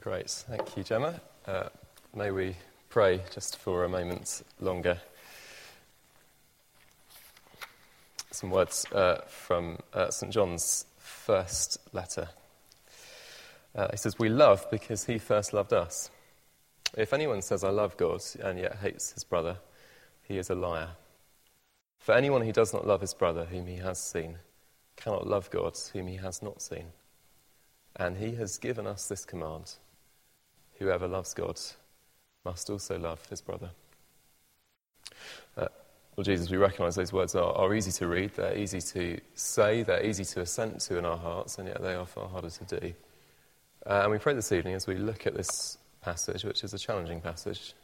Great. Thank you, Gemma. Uh, may we pray just for a moment longer. Some words uh, from uh, St. John's first letter. Uh, he says, We love because he first loved us. If anyone says, I love God, and yet hates his brother, he is a liar. For anyone who does not love his brother, whom he has seen, cannot love God, whom he has not seen. And he has given us this command whoever loves God must also love his brother. Uh, well, Jesus, we recognize those words are, are easy to read, they're easy to say, they're easy to assent to in our hearts, and yet they are far harder to do. Uh, and we pray this evening as we look at this passage, which is a challenging passage.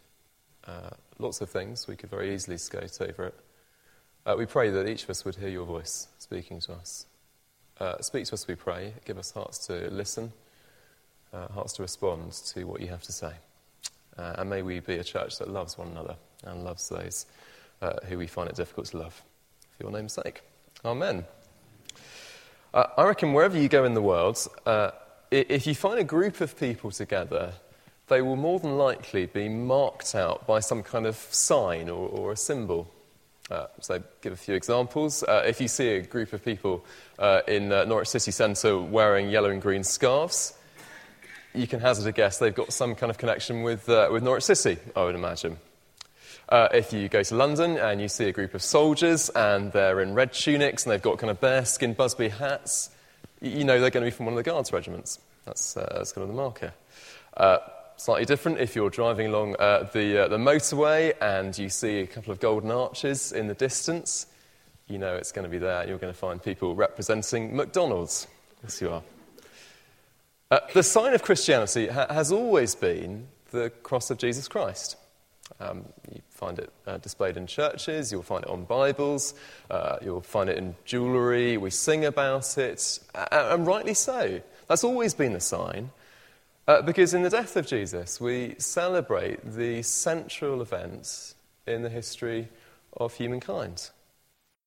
Uh, lots of things, we could very easily skate over it. Uh, we pray that each of us would hear your voice speaking to us. Uh, speak to us, we pray. Give us hearts to listen, uh, hearts to respond to what you have to say. Uh, and may we be a church that loves one another and loves those uh, who we find it difficult to love. For your name's sake. Amen. Uh, I reckon wherever you go in the world, if you find a group of people together, they will more than likely be marked out by some kind of sign or, or a symbol. Uh, so, give a few examples. Uh, if you see a group of people uh, in uh, Norwich City Centre wearing yellow and green scarves, you can hazard a guess they've got some kind of connection with, uh, with Norwich City, I would imagine. Uh, if you go to London and you see a group of soldiers and they're in red tunics and they've got kind of bearskin Busby hats, you know they're going to be from one of the Guards regiments. That's, that's kind of the marker slightly different if you're driving along uh, the, uh, the motorway and you see a couple of golden arches in the distance. You know it's going to be there. You're going to find people representing McDonald's. Yes, you are. Uh, the sign of Christianity ha- has always been the cross of Jesus Christ. Um, you find it uh, displayed in churches, you'll find it on Bibles, uh, you'll find it in jewellery, we sing about it, and rightly so. That's always been the sign. Uh, because in the death of Jesus, we celebrate the central event in the history of humankind.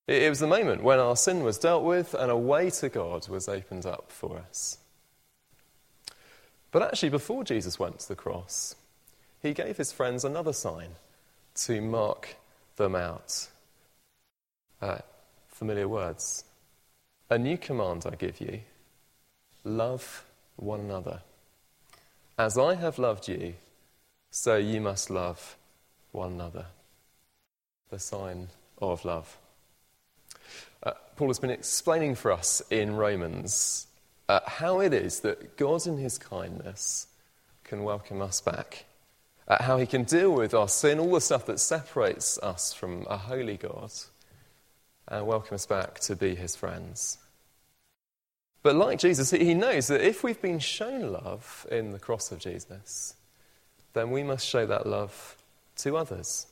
It, it was the moment when our sin was dealt with and a way to God was opened up for us. But actually, before Jesus went to the cross, he gave his friends another sign to mark them out. Uh, familiar words. A new command I give you love one another. As I have loved you, so you must love one another. The sign of love. Uh, Paul has been explaining for us in Romans uh, how it is that God, in his kindness, can welcome us back. Uh, how he can deal with our sin, all the stuff that separates us from a holy God, and welcome us back to be his friends. But like Jesus, he knows that if we've been shown love in the cross of Jesus, then we must show that love to others.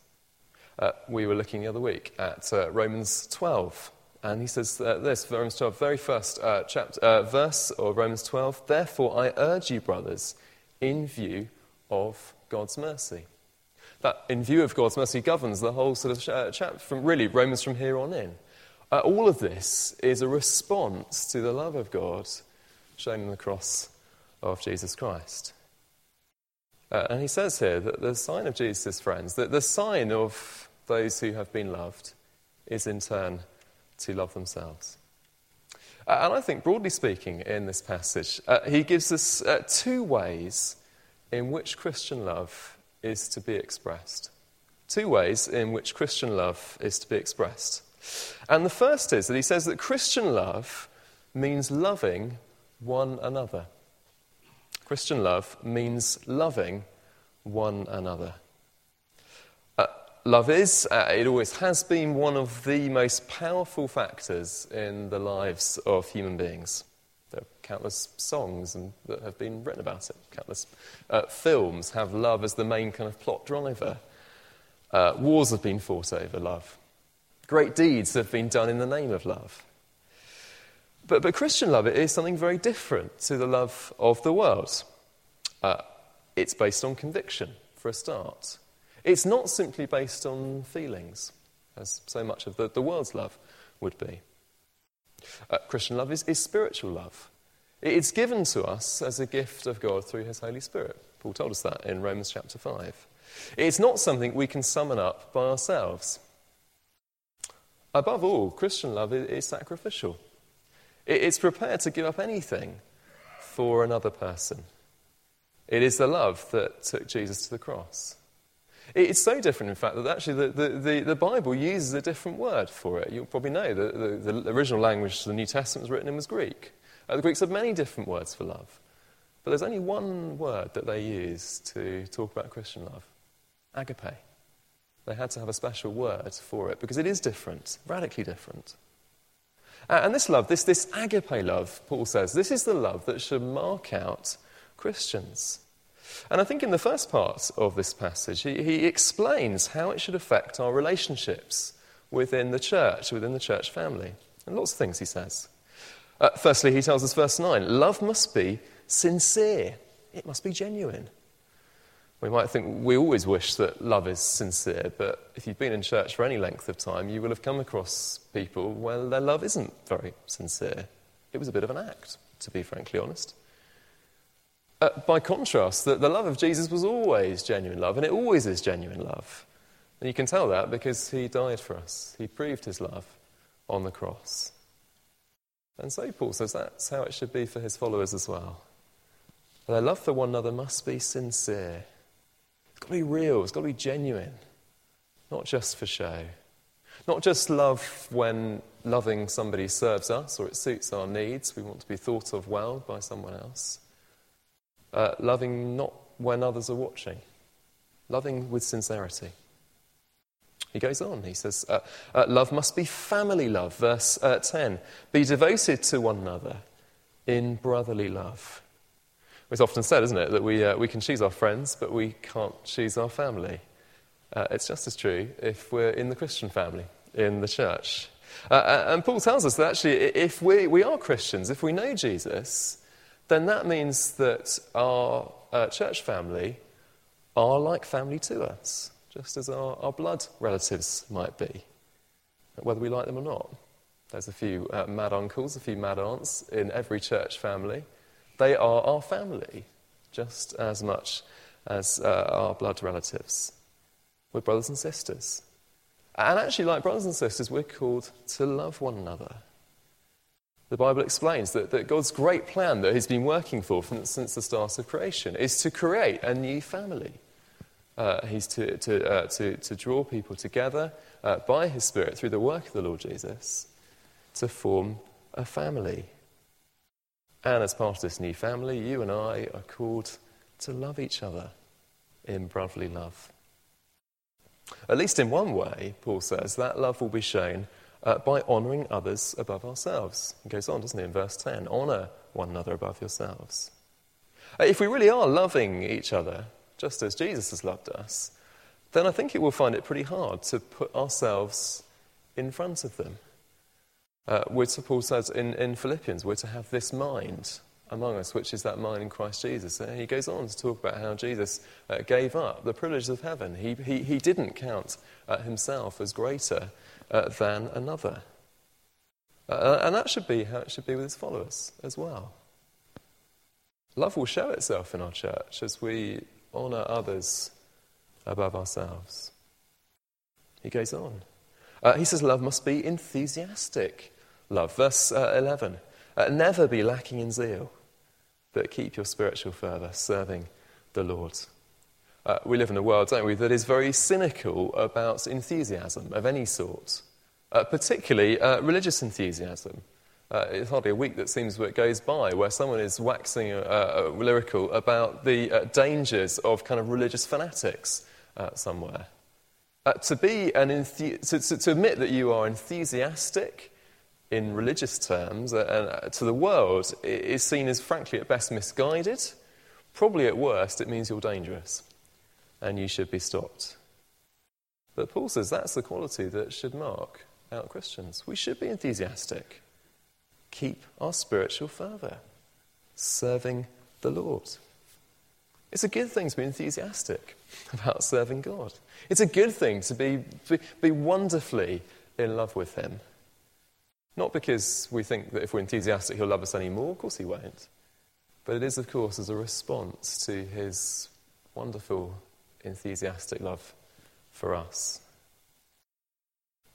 Uh, we were looking the other week at uh, Romans 12, and he says uh, this, Romans 12, very first uh, chapter, uh, verse or Romans 12. Therefore, I urge you, brothers, in view of God's mercy. That, in view of God's mercy, governs the whole sort of uh, chapter, from really Romans from here on in. Uh, all of this is a response to the love of God shown in the cross of Jesus Christ. Uh, and he says here that the sign of Jesus' friends, that the sign of those who have been loved, is in turn to love themselves. Uh, and I think, broadly speaking, in this passage, uh, he gives us uh, two ways in which Christian love is to be expressed. Two ways in which Christian love is to be expressed. And the first is that he says that Christian love means loving one another. Christian love means loving one another. Love is, uh, it always has been, one of the most powerful factors in the lives of human beings. There are countless songs and, that have been written about it. Countless uh, films have love as the main kind of plot driver. Uh, wars have been fought over love. Great deeds have been done in the name of love. But, but Christian love is something very different to the love of the world. Uh, it's based on conviction, for a start. It's not simply based on feelings, as so much of the, the world's love would be. Uh, Christian love is, is spiritual love. It's given to us as a gift of God through His Holy Spirit. Paul told us that in Romans chapter 5. It's not something we can summon up by ourselves. Above all, Christian love is sacrificial. It's prepared to give up anything for another person. It is the love that took Jesus to the cross. It's so different, in fact, that actually the, the, the, Bible uses a different word for it. You'll probably know that the, the original language the New Testament was written in was Greek. Uh, the Greeks have many different words for love. But there's only one word that they use to talk about Christian love agape. They had to have a special word for it because it is different, radically different. Uh, and this love, this, this agape love, Paul says, this is the love that should mark out Christians. And I think in the first part of this passage, he, he explains how it should affect our relationships within the church, within the church family. And lots of things he says. Uh, firstly, he tells us, verse 9, love must be sincere, it must be genuine. We might think we always wish that love is sincere, but if you've been in church for any length of time, you will have come across people where their love isn't very sincere. It was a bit of an act, to be frankly honest. Uh, by contrast, the, the love of Jesus was always genuine love, and it always is genuine love. And you can tell that because he died for us. He proved his love on the cross. And so Paul says that's how it should be for his followers as well. Their love for one another must be sincere. It's got to be real, it's got to be genuine, not just for show. Not just love when loving somebody serves us or it suits our needs, we want to be thought of well by someone else. Uh, loving not when others are watching, loving with sincerity. He goes on, he says, uh, uh, Love must be family love. Verse uh, 10 Be devoted to one another in brotherly love. It's often said, isn't it, that we, uh, we can choose our friends, but we can't choose our family. Uh, it's just as true if we're in the Christian family, in the church. And Paul tells us that actually, if we, we are Christians, if we know Jesus, then that means that our church family are like family to us just as our, our blood relatives might be, whether we like them or not. There's a few uh, mad uncles, a few mad aunts in every church family. They are our family just as much as uh, our blood relatives. We're brothers and sisters. And actually, like brothers and sisters, we're called to love one another. The Bible explains that, that God's great plan that He's been working for from, since the start of creation is to create a new family. Uh, he's to, to, uh, to, to draw people together uh, by his Spirit through the work of the Lord Jesus to form a family. And as part of this new family, you and I are called to love each other in brotherly love. At least in one way, Paul says, that love will be shown uh, by honouring others above ourselves. He goes on, doesn't he, in verse 10 Honour one another above yourselves. Uh, if we really are loving each other, just as Jesus has loved us, then I think it will find it pretty hard to put ourselves in front of them. Uh, we're Paul says in, in Philippians, we're to have this mind among us, which is that mind in Christ Jesus. And he goes on to talk about how Jesus uh, gave up the privileges of heaven. He, he, he didn't count uh, himself as greater uh, than another. Uh, and that should be how it should be with his followers as well. Love will show itself in our church as we honour others above ourselves. He goes on. Uh, he says, Love must be enthusiastic. Love. Verse uh, 11 uh, Never be lacking in zeal, but keep your spiritual fervour serving the Lord. Uh, we live in a world, don't we, that is very cynical about enthusiasm of any sort, uh, particularly uh, religious enthusiasm. Uh, it's hardly a week that seems it goes by where someone is waxing uh, uh, lyrical about the dangers of kind of religious fanatics somewhere. To, be an to, to, to, admit that you are enthusiastic in religious terms uh, and uh, to the world is seen as, frankly, at best misguided. Probably at worst, it means you're dangerous and you should be stopped. But Paul says that's the quality that should mark out Christians. We should be enthusiastic keep our spiritual fervour, serving the Lord. It's a good thing to be enthusiastic about serving God. It's a good thing to be, be, be wonderfully in love with Him. Not because we think that if we're enthusiastic, he'll love us any more. Of course, he won't. But it is, of course, as a response to his wonderful, enthusiastic love for us.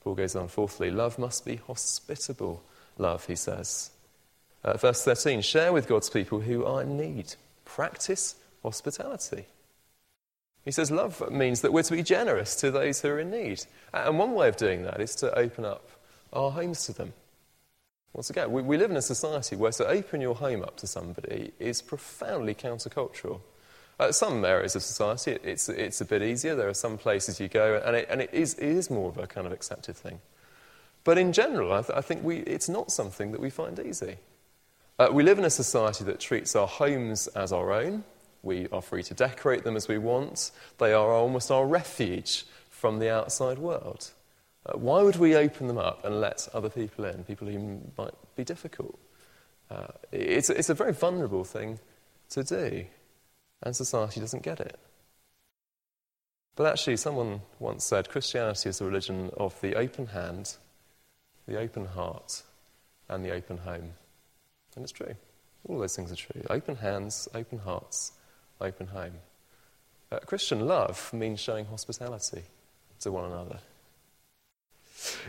Paul goes on, fourthly, love must be hospitable love, he says. Uh, verse 13 share with God's people who are in need, practice hospitality. He says love means that we're to be generous to those who are in need. And one way of doing that is to open up our homes to them. Once again, we, we live in a society where to open your home up to somebody is profoundly countercultural. Uh, some areas of society, it, it's, it's a bit easier. There are some places you go, and, it, and it, is, it is more of a kind of accepted thing. But in general, I, th- I think we, it's not something that we find easy. Uh, we live in a society that treats our homes as our own. We are free to decorate them as we want. They are almost our refuge from the outside world. Uh, why would we open them up and let other people in, people who might be difficult? Uh, it's, it's a very vulnerable thing to do, and society doesn't get it. But actually, someone once said Christianity is a religion of the open hand, the open heart, and the open home. And it's true. All those things are true. Open hands, open hearts, open home. Uh, Christian love means showing hospitality to one another.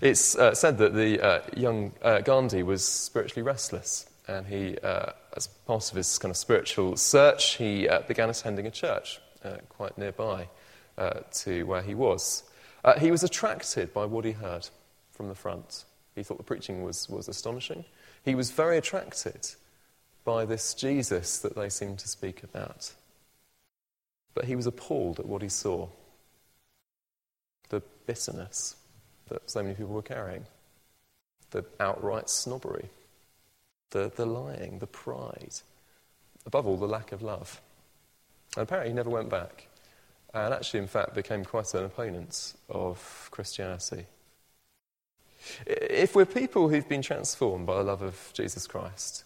It's uh, said that the uh, young uh, Gandhi was spiritually restless, and he, uh, as part of his kind of spiritual search, he uh, began attending a church quite nearby to where he was. he was attracted by what he heard from the front. He thought the preaching was, was astonishing. He was very attracted by this Jesus that they seemed to speak about. But he was appalled at what he saw the bitterness that so many people were carrying, the outright snobbery, the, the lying, the pride, above all, the lack of love. And apparently, he never went back, and actually, in fact, became quite an opponent of Christianity. If we're people who've been transformed by the love of Jesus Christ,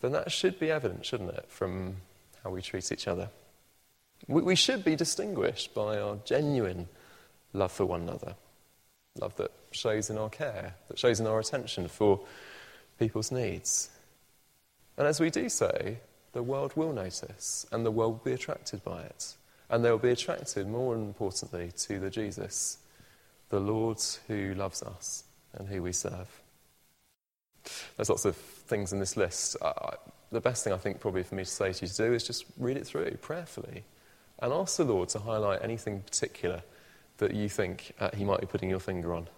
then that should be evident, shouldn't it, from how we treat each other. We should be distinguished by our genuine love for one another, love that shows in our care, that shows in our attention for people's needs. And as we do so, the world will notice and the world will be attracted by it. And they will be attracted, more importantly, to the Jesus, the Lord who loves us and who we serve. There's lots of things in this list. The best thing I think, probably, for me to say to you to do is just read it through prayerfully and ask the Lord to highlight anything particular that you think uh, He might be putting your finger on.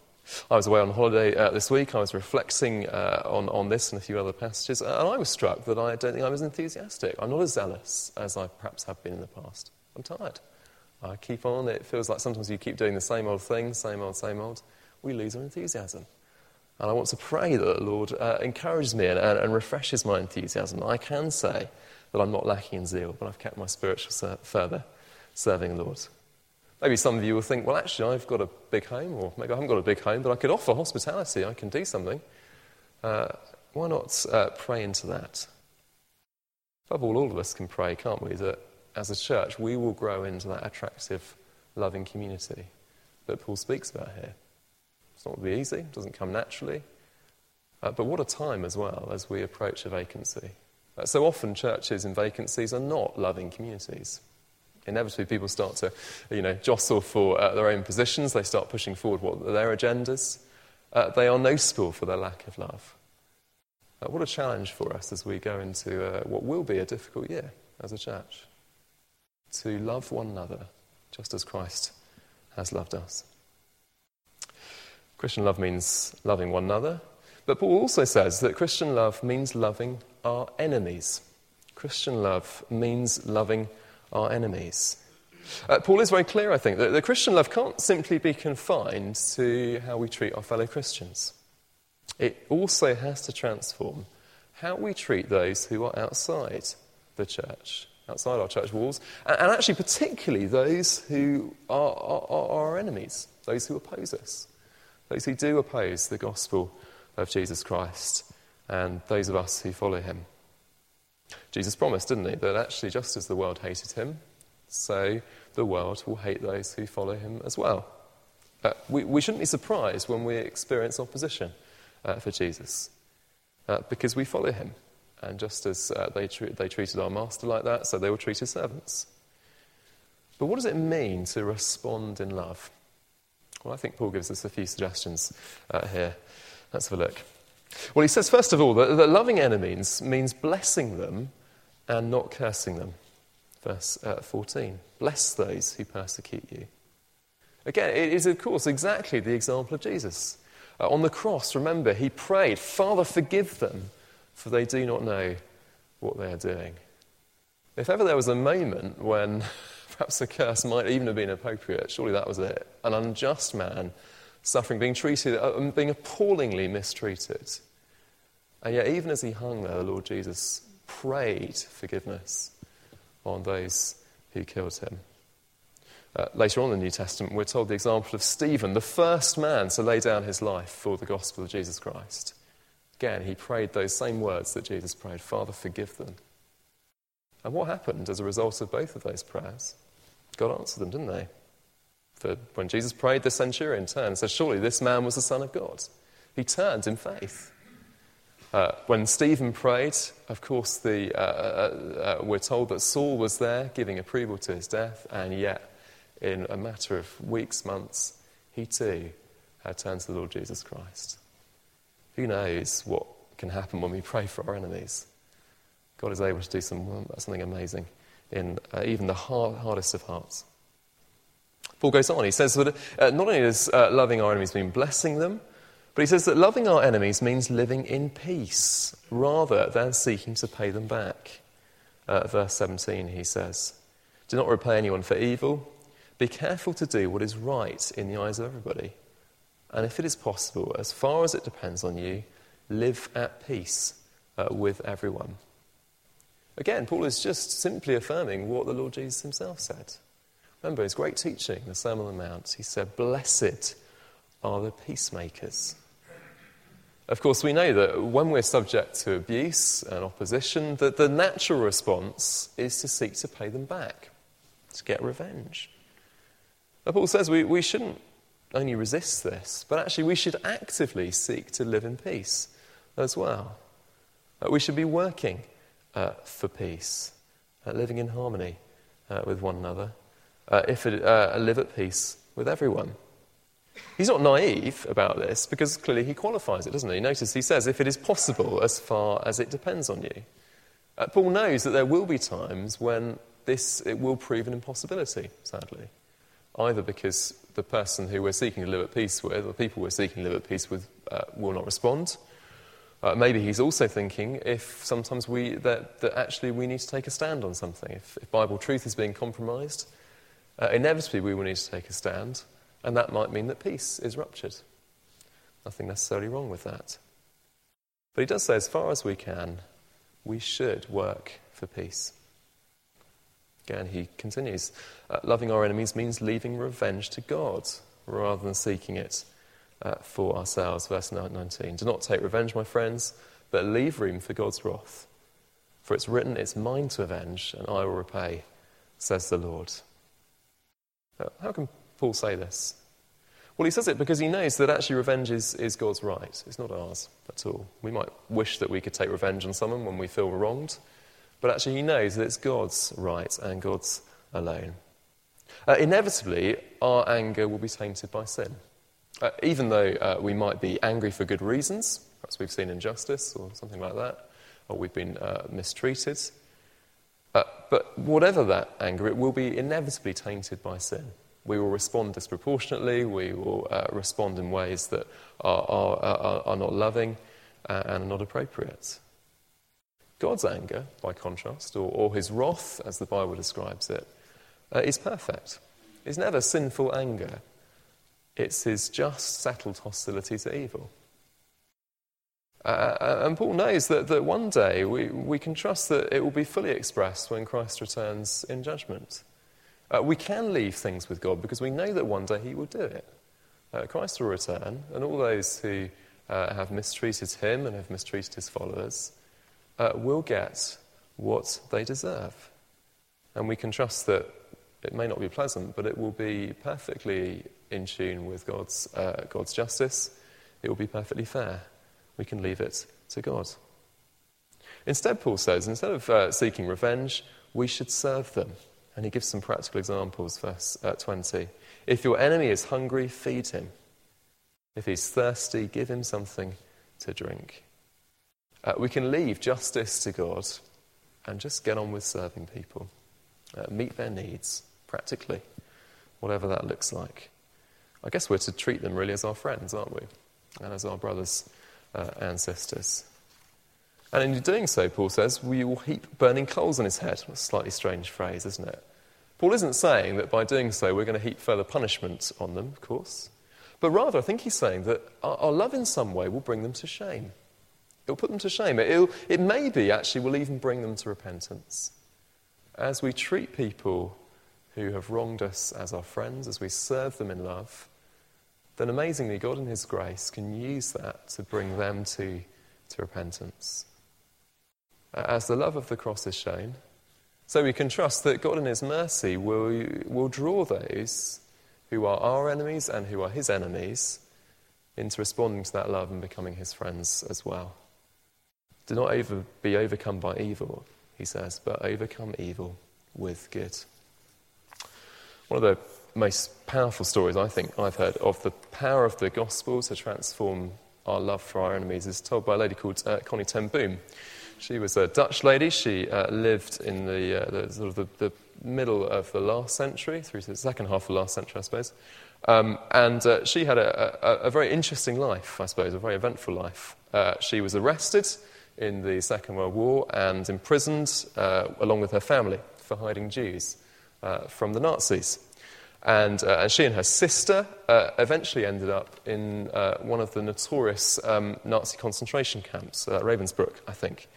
I was away on holiday uh, this week. I was reflecting uh, on, on this and a few other passages, and I was struck that I don't think I was enthusiastic. I'm not as zealous as I perhaps have been in the past. I'm tired. I keep on. It feels like sometimes you keep doing the same old thing, same old, same old. We lose our enthusiasm. And I want to pray that the Lord uh, encourages me and, and, and, refreshes my enthusiasm. I can say that I'm not lacking in zeal, but I've kept my spiritual ser- further serving the Lord. Maybe some of you will think, well, actually, I've got a big home, or maybe I haven't got a big home, but I could offer hospitality. I can do something. Uh, why not uh, pray into that? Above all, all of us can pray, can't we, that as a church we will grow into that attractive, loving community that Paul speaks about here. It's not going to be easy, it doesn't come naturally. Uh, but what a time as well as we approach a vacancy. Uh, so often, churches in vacancies are not loving communities. Inevitably, people start to you know, jostle for uh, their own positions, they start pushing forward what their agendas. Uh, they are no noticeable for their lack of love. Uh, what a challenge for us as we go into uh, what will be a difficult year as a church to love one another just as Christ has loved us. Christian love means loving one another, but Paul also says that Christian love means loving our enemies. Christian love means loving our enemies. Uh, Paul is very clear, I think, that the Christian love can't simply be confined to how we treat our fellow Christians. It also has to transform how we treat those who are outside the church, outside our church walls, and, actually, particularly those who are, are, are our enemies, those who oppose us those who do oppose the gospel of Jesus Christ, and those of us who follow him. Jesus promised, didn't he, that actually just as the world hated him, so the world will hate those who follow him as well. Uh, we, we, shouldn't be surprised when we experience opposition. uh, for Jesus uh, because we follow him. And just as uh, they, they treated our master like that, so they will treat his servants. But what does it mean to respond in love? Well, I think Paul gives us a few suggestions uh, here. Let's have a look. Well, he says, first of all, that, that loving enemies means blessing them and not cursing them. Verse uh, 14 Bless those who persecute you. Again, it is, of course, exactly the example of Jesus. Uh, on the cross, remember, he prayed, Father, forgive them, for they do not know what they are doing. If ever there was a moment when perhaps a curse might even have been appropriate, surely that was it. An unjust man suffering, being treated, uh, um, being appallingly mistreated. And yet, even as he hung there, the Lord Jesus prayed forgiveness on those who killed him. Uh, later on in the New Testament, we're told the example of Stephen, the first man to lay down his life for the gospel of Jesus Christ. Again, he prayed those same words that Jesus prayed Father, forgive them. And what happened as a result of both of those prayers? God answered them, didn't they? For when Jesus prayed, the centurion turned and said, Surely this man was the Son of God. He turned in faith. Uh, when Stephen prayed, of course, the, uh, uh, uh, we're told that Saul was there giving approval to his death, and yet, in a matter of weeks, months, he too had turned to the Lord Jesus Christ. Who knows what can happen when we pray for our enemies? God is able to do some, something amazing in uh, even the hard, hardest of hearts. Paul goes on, he says that uh, not only does loving our enemies mean blessing them, but he says that loving our enemies means living in peace rather than seeking to pay them back. Uh, verse 17, he says, Do not repay anyone for evil. Be careful to do what is right in the eyes of everybody. And if it is possible, as far as it depends on you, live at peace uh, with everyone. Again, Paul is just simply affirming what the Lord Jesus himself said. Remember his great teaching, the Sermon on the Mount. He said, Blessed are the peacemakers. Of course, we know that when we're subject to abuse and opposition, that the natural response is to seek to pay them back, to get revenge. But Paul says we, we shouldn't only resist this, but actually we should actively seek to live in peace as well. Uh, we should be working uh, for peace, uh, living in harmony uh, with one another, uh, if it, uh, live at peace with everyone. He's not naive about this because clearly he qualifies it, doesn't he? Notice he says, if it is possible as far as it depends on you. Uh, Paul knows that there will be times when this it will prove an impossibility, sadly. Either because the person who we're seeking to live at peace with, or people we're seeking to live at peace with, uh, will not respond. Uh, maybe he's also thinking if sometimes we, that, that, actually we need to take a stand on something. If, if Bible truth is being compromised, uh, inevitably we will need to take a stand. And that might mean that peace is ruptured. Nothing necessarily wrong with that. But he does say, as far as we can, we should work for peace. Again, he continues uh, loving our enemies means leaving revenge to God rather than seeking it uh, for ourselves. Verse 19 Do not take revenge, my friends, but leave room for God's wrath. For it's written, It's mine to avenge, and I will repay, says the Lord. How can Paul say this? Well, he says it because he knows that actually revenge is, is God's right. It's not ours at all. We might wish that we could take revenge on someone when we feel wronged, but actually he knows that it's God's right and God's alone. Uh, inevitably, our anger will be tainted by sin. Uh, even though uh, we might be angry for good reasons, perhaps we've seen injustice or something like that, or we've been uh, mistreated. Uh, but whatever that anger, it will be inevitably tainted by sin we will respond disproportionately, we will uh, respond in ways that are, are, are, are not loving uh, and are not appropriate. God's anger, by contrast, or, or his wrath, as the Bible describes it, uh, is perfect. It's never sinful anger, it's his just settled hostility to evil. Uh, uh, and Paul knows that, that one day we, we can trust that it will be fully expressed when Christ returns in judgment. Uh, we can leave things with God because we know that one day He will do it. Uh, Christ will return, and all those who uh, have mistreated Him and have mistreated His followers uh, will get what they deserve. And we can trust that it may not be pleasant, but it will be perfectly in tune with God's, God's justice. It will be perfectly fair We can leave it to God. Instead, Paul says, instead of uh, seeking revenge, we should serve them. And he gives some practical examples, verse uh, 20. If your enemy is hungry, feed him. If he's thirsty, give him something to drink. Uh, we can leave justice to God and just get on with serving people, uh, meet their needs practically, whatever that looks like. I guess we're to treat them really as our friends, aren't we? And as our brothers uh, and. And in doing so, Paul says, we will heap burning coals on his head. a slightly strange phrase, isn't it? Paul isn't saying that by doing so we're going to heap further punishment on them, of course. But rather, I think he's saying that our, our love in some way will bring them to shame. It'll put them to shame. It may be, actually, will even bring them to repentance. As we treat people who have wronged us as our friends, as we serve them in love, then amazingly, God in His grace can use that to bring them to, to repentance. Uh, as the love of the cross is shown, so we can trust that God in His mercy will, will draw those who are our enemies and who are His enemies into responding to that love and becoming His friends as well. Do not over, be overcome by evil, he says, but overcome evil with good. One of the most powerful stories I think I've heard of the power of the gospel to transform our love for our enemies is told by a lady called uh, Corrie ten Boom. She was a Dutch lady. She uh, lived in the, uh, the, sort of the, the, middle of the last century, through to the second half of the last century, I suppose. Um, and uh, she had a, a, a, very interesting life, I suppose, a very eventful life. Uh, she was arrested in the Second World War and imprisoned uh, along with her family for hiding Jews from the Nazis. And, and, she and her sister eventually ended up in one of the notorious um, Nazi concentration camps, Ravensbrück, I think.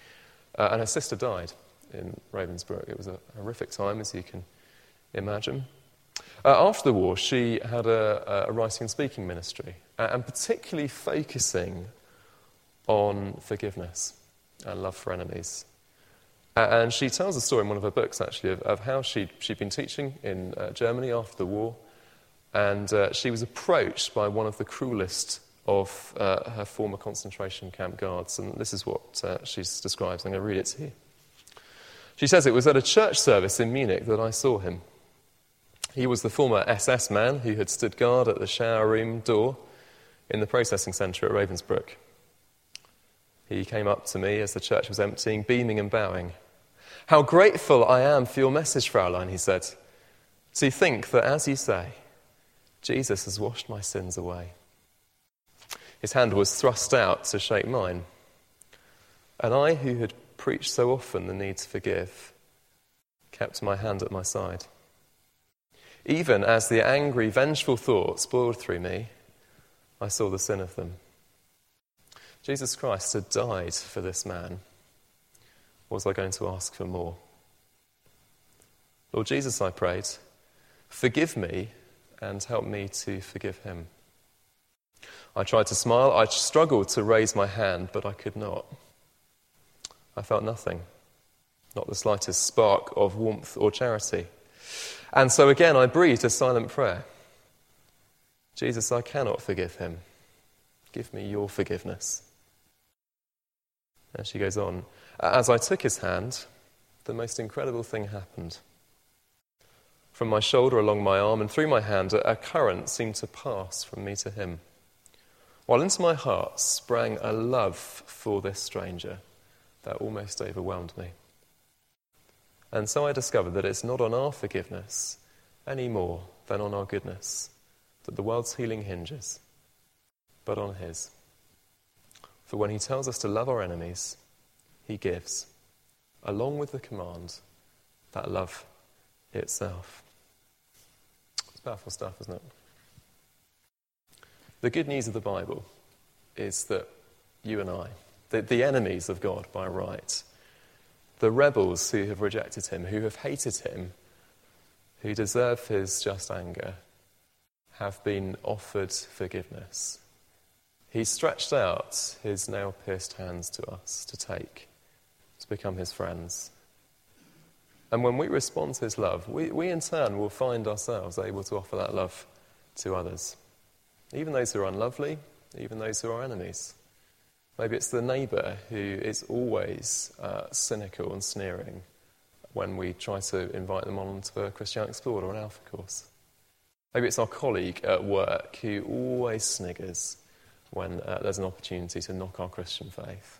Uh, and her sister died in Ravensbrück. It was a horrific time, as you can imagine. Uh, after the war, she had a, a writing and speaking ministry, uh, and particularly focusing on forgiveness and love for enemies. Uh, and she tells a story in one of her books, actually, of, of how she'd, she'd been teaching in uh, Germany after the war, and uh, she was approached by one of the cruelest of uh, her former concentration camp guards. And this is what uh, she describes. I'm going to read it to you. She says, It was at a church service in Munich that I saw him. He was the former SS man who had stood guard at the shower room door in the processing centre at Ravensbrück. He came up to me as the church was emptying, beaming and bowing. How grateful I am for your message, Fraulein, he said. To think that, as you say, Jesus has washed my sins away. His hand was thrust out to shake mine. And I, who had preached so often the need to forgive, kept my hand at my side. Even as the angry, vengeful thoughts boiled through me, I saw the sin of them. Jesus Christ had died for this man. Was I going to ask for more? Lord Jesus, I prayed, forgive me and help me to forgive him. I tried to smile. I struggled to raise my hand, but I could not. I felt nothing, not the slightest spark of warmth or charity. And so again, I breathed a silent prayer Jesus, I cannot forgive him. Give me your forgiveness. And she goes on As I took his hand, the most incredible thing happened. From my shoulder along my arm and through my hand, a current seemed to pass from me to him while into my heart sprang a love for this stranger that almost overwhelmed me. And so I discovered that it's not on our forgiveness any more than on our goodness that the world's healing hinges, but on His. For when He tells us to love our enemies, He gives, along with the command, that love itself. It's powerful stuff, isn't it? The good news of the Bible is that you and I, the, the enemies of God by right, the rebels who have rejected him, who have hated him, who deserve his just anger, have been offered forgiveness. He stretched out his nail pierced hands to us to take, to become his friends. And when we respond to his love, we, we in turn will find ourselves able to offer that love to others even those who are unlovely, even those who are enemies. Maybe it's the neighbour who is always uh, cynical and sneering when we try to invite them on to a Christian Explored or an Alpha course. Maybe it's our colleague at work who always sniggers when uh, there's an opportunity to knock our Christian faith.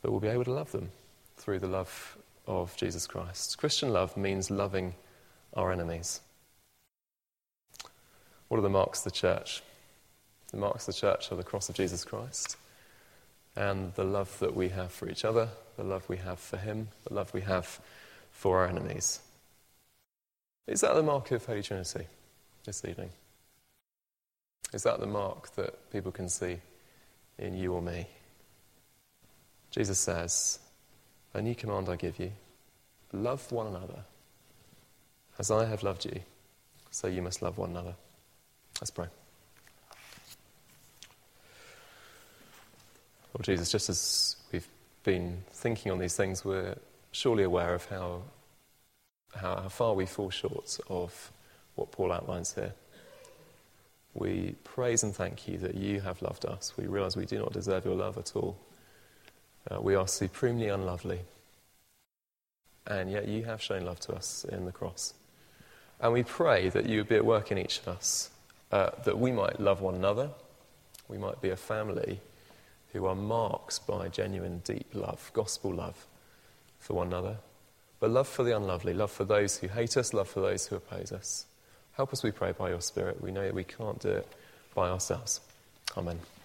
But we'll be able to love them through the love of Jesus Christ. Christian love means loving our enemies. What are the marks of the church? The marks of the church are the cross of Jesus Christ and the love that we have for each other, the love we have for Him, the love we have for our enemies. Is that the mark of Holy Trinity this evening? Is that the mark that people can see in you or me? Jesus says, A new command I give you love one another. As I have loved you, so you must love one another. Let's pray. Lord Jesus, just as we've been thinking on these things, we're surely aware of how, how, how far we fall short of what Paul outlines here. We praise and thank you that you have loved us. We realize we do not deserve your love at all. Uh, we are supremely unlovely. And yet you have shown love to us in the cross. And we pray that you would be at work in each of us, uh, that we might love one another, we might be a family who are marked by genuine, deep love, gospel love for one another, but love for the unlovely, love for those who hate us, love for those who oppose us. Help us, we pray, by your Spirit. We know that we can't do it by ourselves. Amen.